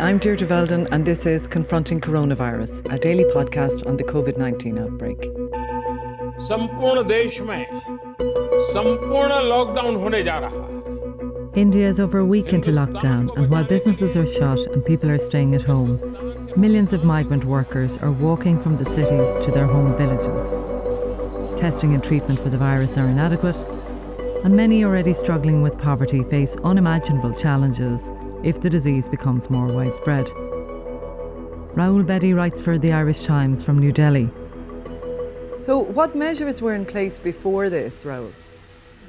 I'm Deirdre Veldon, and this is Confronting Coronavirus, a daily podcast on the COVID 19 outbreak. India is over a week into lockdown, and while businesses are shut and people are staying at home, millions of migrant workers are walking from the cities to their home villages. Testing and treatment for the virus are inadequate, and many already struggling with poverty face unimaginable challenges if the disease becomes more widespread. Rahul Bedi writes for the Irish Times from New Delhi. So, what measures were in place before this, Rahul?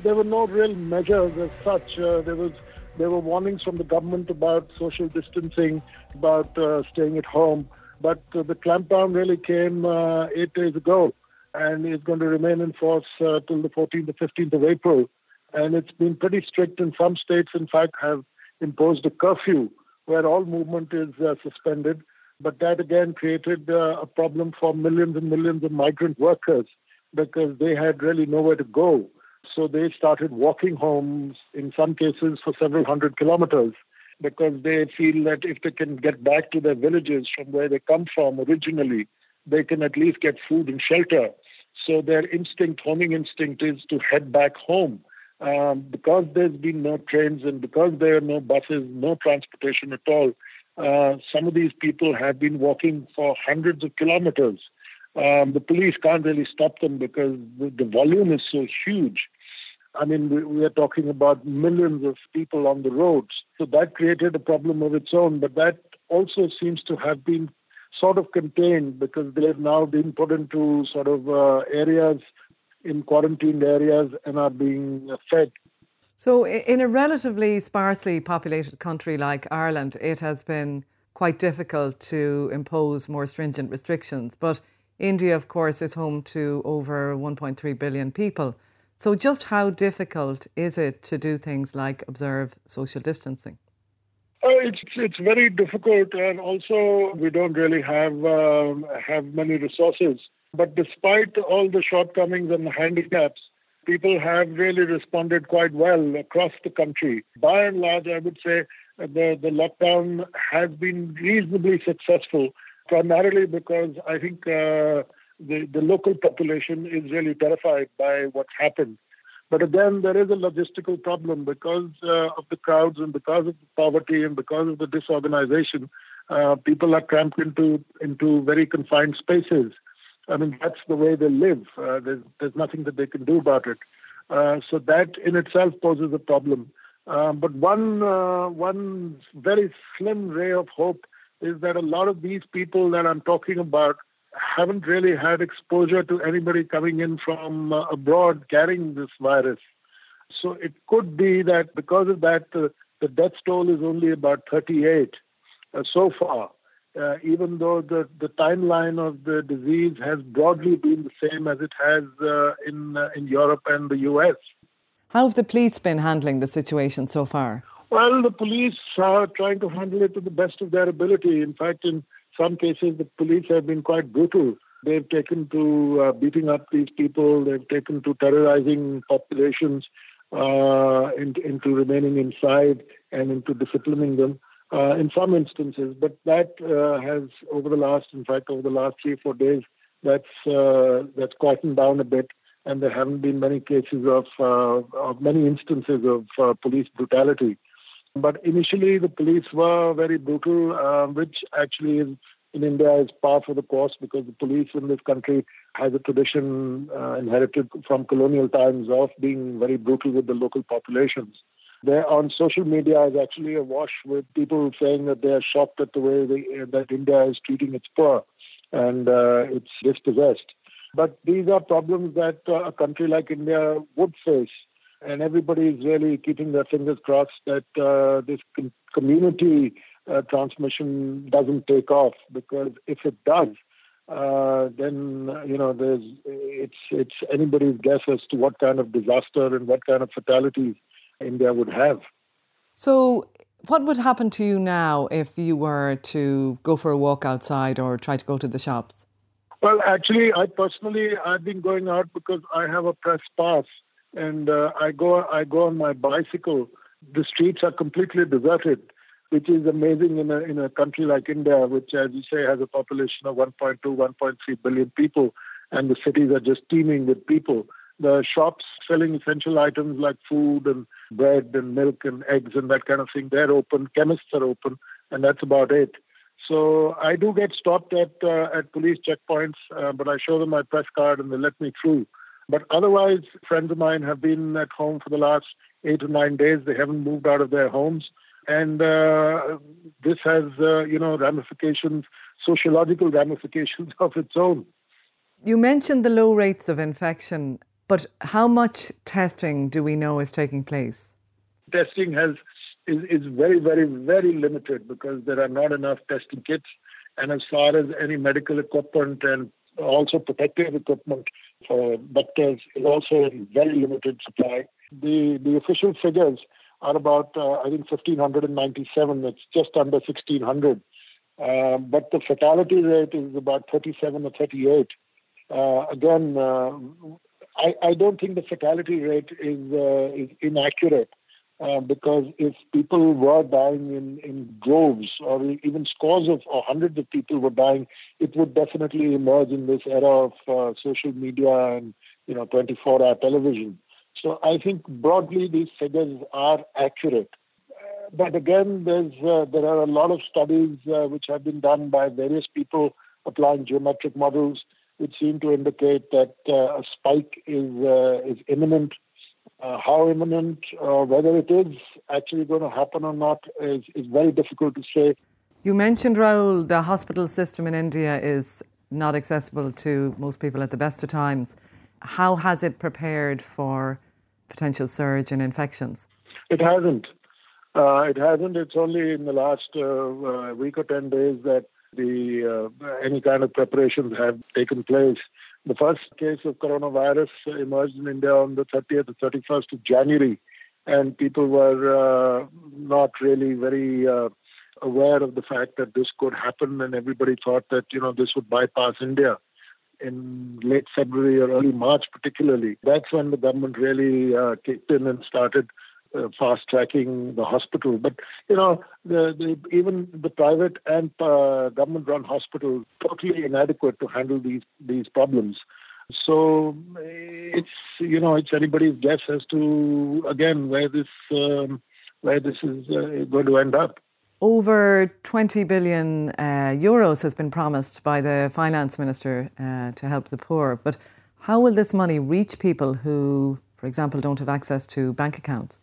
There were no real measures as such. Uh, there was there were warnings from the government about social distancing, about uh, staying at home. But uh, the clampdown really came uh, eight days ago and is going to remain in force uh, till the 14th or 15th of April. And it's been pretty strict in some states, in fact, have imposed a curfew where all movement is uh, suspended. But that again created uh, a problem for millions and millions of migrant workers because they had really nowhere to go. So they started walking home, in some cases for several hundred kilometers, because they feel that if they can get back to their villages from where they come from originally, they can at least get food and shelter. So their instinct, homing instinct, is to head back home um, because there's been no trains and because there are no buses, no transportation at all, uh, some of these people have been walking for hundreds of kilometers. Um, the police can't really stop them because the, the volume is so huge. I mean, we, we, are talking about millions of people on the roads. So that created a problem of its own, but that also seems to have been sort of contained because they have now been put into sort of uh, areas in quarantined areas and are being fed. So, in a relatively sparsely populated country like Ireland, it has been quite difficult to impose more stringent restrictions. But India, of course, is home to over 1.3 billion people. So, just how difficult is it to do things like observe social distancing? Uh, it's it's very difficult, and also we don't really have um, have many resources but despite all the shortcomings and handicaps, people have really responded quite well across the country. By and large, I would say the, the lockdown has been reasonably successful, primarily because I think uh, the, the local population is really terrified by what's happened. But again, there is a logistical problem because uh, of the crowds and because of the poverty and because of the disorganization. Uh, people are cramped into into very confined spaces. I mean, that's the way they live. Uh, there's, there's nothing that they can do about it. Uh, so that in itself poses a problem. Um, but one uh, one very slim ray of hope is that a lot of these people that I'm talking about haven't really had exposure to anybody coming in from uh, abroad carrying this virus. So it could be that because of that, uh, the death toll is only about 38 uh, so far uh, even though the, the timeline of the disease has broadly been the same as it has uh, in, uh, in Europe and the US. How have the police been handling the situation so far? Well, the police are trying to handle it to the best of their ability. In fact, in some cases, the police have been quite brutal. They've taken to uh, beating up these people, they've taken to terrorizing populations, uh, into, into remaining inside and into disciplining them uh, in some instances. But that uh, has, over the last, in fact, over the last three four days, that's uh, that's quietened down a bit, and there haven't been many cases of uh, of many instances of uh, police brutality. But initially, the police were very brutal, uh, which actually is in India is par for the course because the police in this country has a tradition inherited from colonial times of being very brutal with the local populations. There on social media is actually awash with people saying that they are shocked at the way they, that India is treating its poor and uh, it's dispossessed. But these are problems that uh, a country like India would face. And everybody is really keeping their fingers crossed that uh, this com- community uh, transmission doesn't take off. Because if it does, uh, then you know there's it's it's anybody's guess as to what kind of disaster and what kind of fatalities India would have. So, what would happen to you now if you were to go for a walk outside or try to go to the shops? Well, actually, I personally I've been going out because I have a press pass, and uh, I go I go on my bicycle. The streets are completely deserted. which is amazing in a, in a country like India, which, as you say, has a population of 1.2, 1.3 billion people, and the cities are just teeming with people. The shops selling essential items like food and bread and milk and eggs and that kind of thing, they're open. Chemists are open, and that's about it. So I do get stopped at uh, at police checkpoints, uh, but I show them my press card and they let me through. But otherwise, friends of mine have been at home for the last eight or nine days. They haven't moved out of their homes, and uh, this has uh, you know ramifications, sociological ramifications of its own. You mentioned the low rates of infection, but how much testing do we know is taking place? Testing has is, is very, very, very limited because there are not enough testing kits. And as far as any medical equipment and also protective equipment for doctors is also in very limited supply. The the official figures are about uh, I think 1597. It's just under 1600. Uh, but the fatality rate is about 37 or 38. Uh, again, uh, I, I don't think the fatality rate is, uh, is inaccurate. Uh, because if people were dying in, in droves or even scores of or hundreds of people were dying, it would definitely emerge in this era of uh, social media and you know 24-hour television. So I think broadly these figures are accurate. But again, there's uh, there are a lot of studies uh, which have been done by various people applying geometric models, which seem to indicate that a spike is is imminent uh, how imminent, uh, whether it is actually going to happen or not, is, is very difficult to say. You mentioned, Rahul, the hospital system in India is not accessible to most people at the best of times. How has it prepared for potential surge in infections? It hasn't. Uh, it hasn't. It's only in the last uh, uh, week or 10 days that the uh, any kind of preparations have taken place. The first case of coronavirus emerged in India on the 30th or 31st of January, and people were uh, not really very uh, aware of the fact that this could happen, and everybody thought that you know this would bypass India in late February or early March, particularly. That's when the government really uh, kicked in and started uh, fast tracking the hospital. But you know, the, the, even the private and uh, government-run hospitals totally inadequate to handle these these problems. So it's you know it's anybody's guess as to again where this um, where this is uh, going to end up. Over 20 billion uh, euros has been promised by the finance minister uh, to help the poor. But how will this money reach people who, for example, don't have access to bank accounts?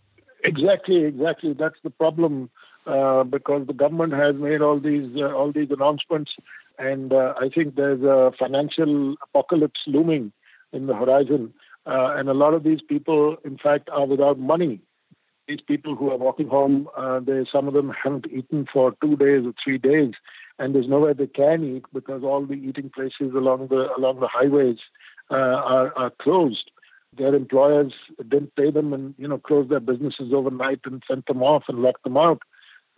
Exactly, exactly. That's the problem uh, because the government has made all these uh, all these announcements, and uh, I think there's a financial apocalypse looming in the horizon. Uh, and a lot of these people, in fact, are without money. These people who are walking home, uh, they some of them haven't eaten for two days or three days, and there's nowhere they can eat because all the eating places along the along the highways uh, are, are closed their employers didn't pay them and you know closed their businesses overnight and sent them off and locked them out.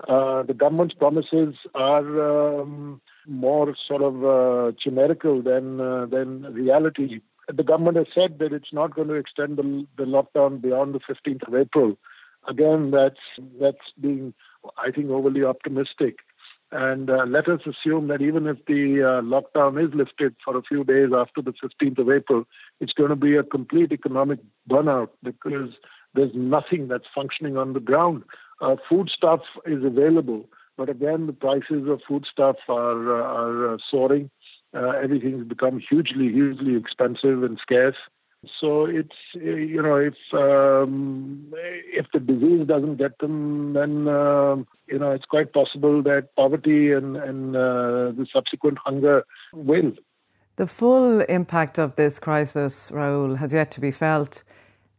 Uh, the government's promises are um, more sort of uh, chimerical than uh, than reality. The government has said that it's not going to extend the, the lockdown beyond the 15th of April. Again, that's that's being, I think, overly optimistic. And uh, let us assume that even if the uh, lockdown is lifted for a few days after the 15th of April, it's going to be a complete economic burnout because there's nothing that's functioning on the ground. Uh, food stuff is available, but again, the prices of food stuff are, uh, are uh, soaring. Uh, everything's become hugely, hugely expensive and scarce. So it's you know if um, if the disease doesn't get them, then uh, you know it's quite possible that poverty and and uh, the subsequent hunger will. The full impact of this crisis, Rahul, has yet to be felt.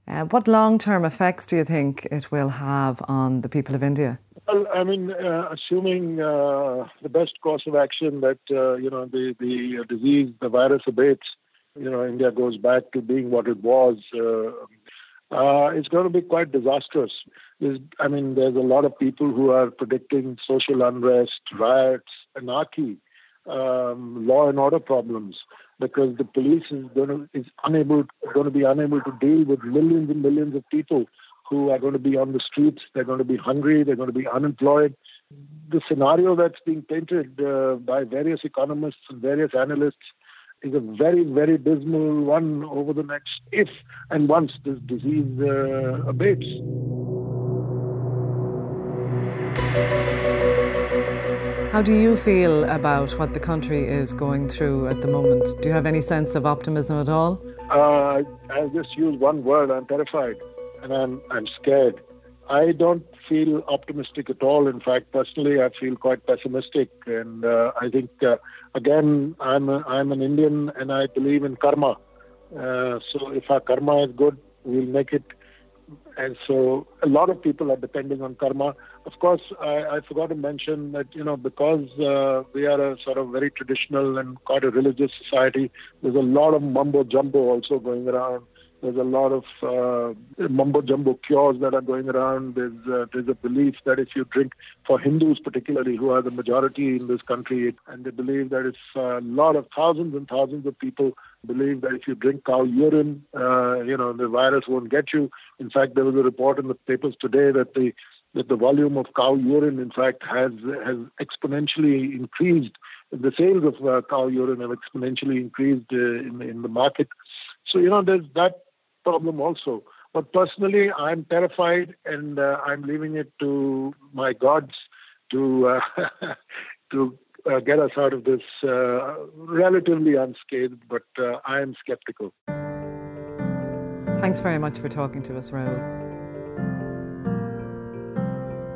Uh, what long-term effects do you think it will have on the people of India? Well, I mean, uh, assuming uh, the best course of action that uh, you know the the disease, the virus abates you know, India goes back to being what it was, uh, uh, it's going to be quite disastrous. There's, I mean, there's a lot of people who are predicting social unrest, riots, anarchy, um, law and order problems, because the police is going to is unable going to be unable to deal with millions and millions of people who are going to be on the streets. They're going to be hungry. They're going to be unemployed. the scenario that's being painted uh, by various economists and various analysts is a very, very dismal one over the next, if and once this disease uh, abates. How do you feel about what the country is going through at the moment? Do you have any sense of optimism at all? Uh, I'll just use one word. I'm terrified and I'm, I'm scared. I don't feel optimistic at all. In fact, personally, I feel quite pessimistic. And uh, I think, uh, again, I'm, a, I'm an Indian and I believe in karma. Uh, so if our karma is good, we'll make it. And so a lot of people are depending on karma. Of course, I, I forgot to mention that, you know, because uh, we are a sort of very traditional and quite a religious society, there's a lot of mumbo jumbo also going around there's a lot of uh, mumbo jumbo cures that are going around. There's uh, there's a belief that if you drink, for Hindus particularly, who are the majority in this country, and they believe that if a lot of thousands and thousands of people believe that if you drink cow urine, uh, you know the virus won't get you. In fact, there was a report in the papers today that the that the volume of cow urine, in fact, has has exponentially increased. The sales of uh, cow urine have exponentially increased uh, in in the market. So you know, there's that problem also. But personally, I'm terrified, and uh, I'm leaving it to my gods to uh, to uh, get us out of this uh, relatively unscathed. But uh, I am skeptical. Thanks very much for talking to us, Rahul.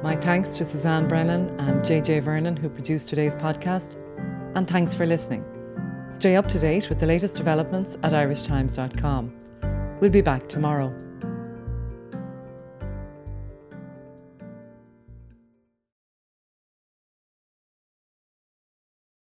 My thanks to Suzanne Brennan and JJ Vernon, who produced today's podcast. And thanks for listening. Stay up to date with the latest developments at irishtimes.com. We'll be back tomorrow.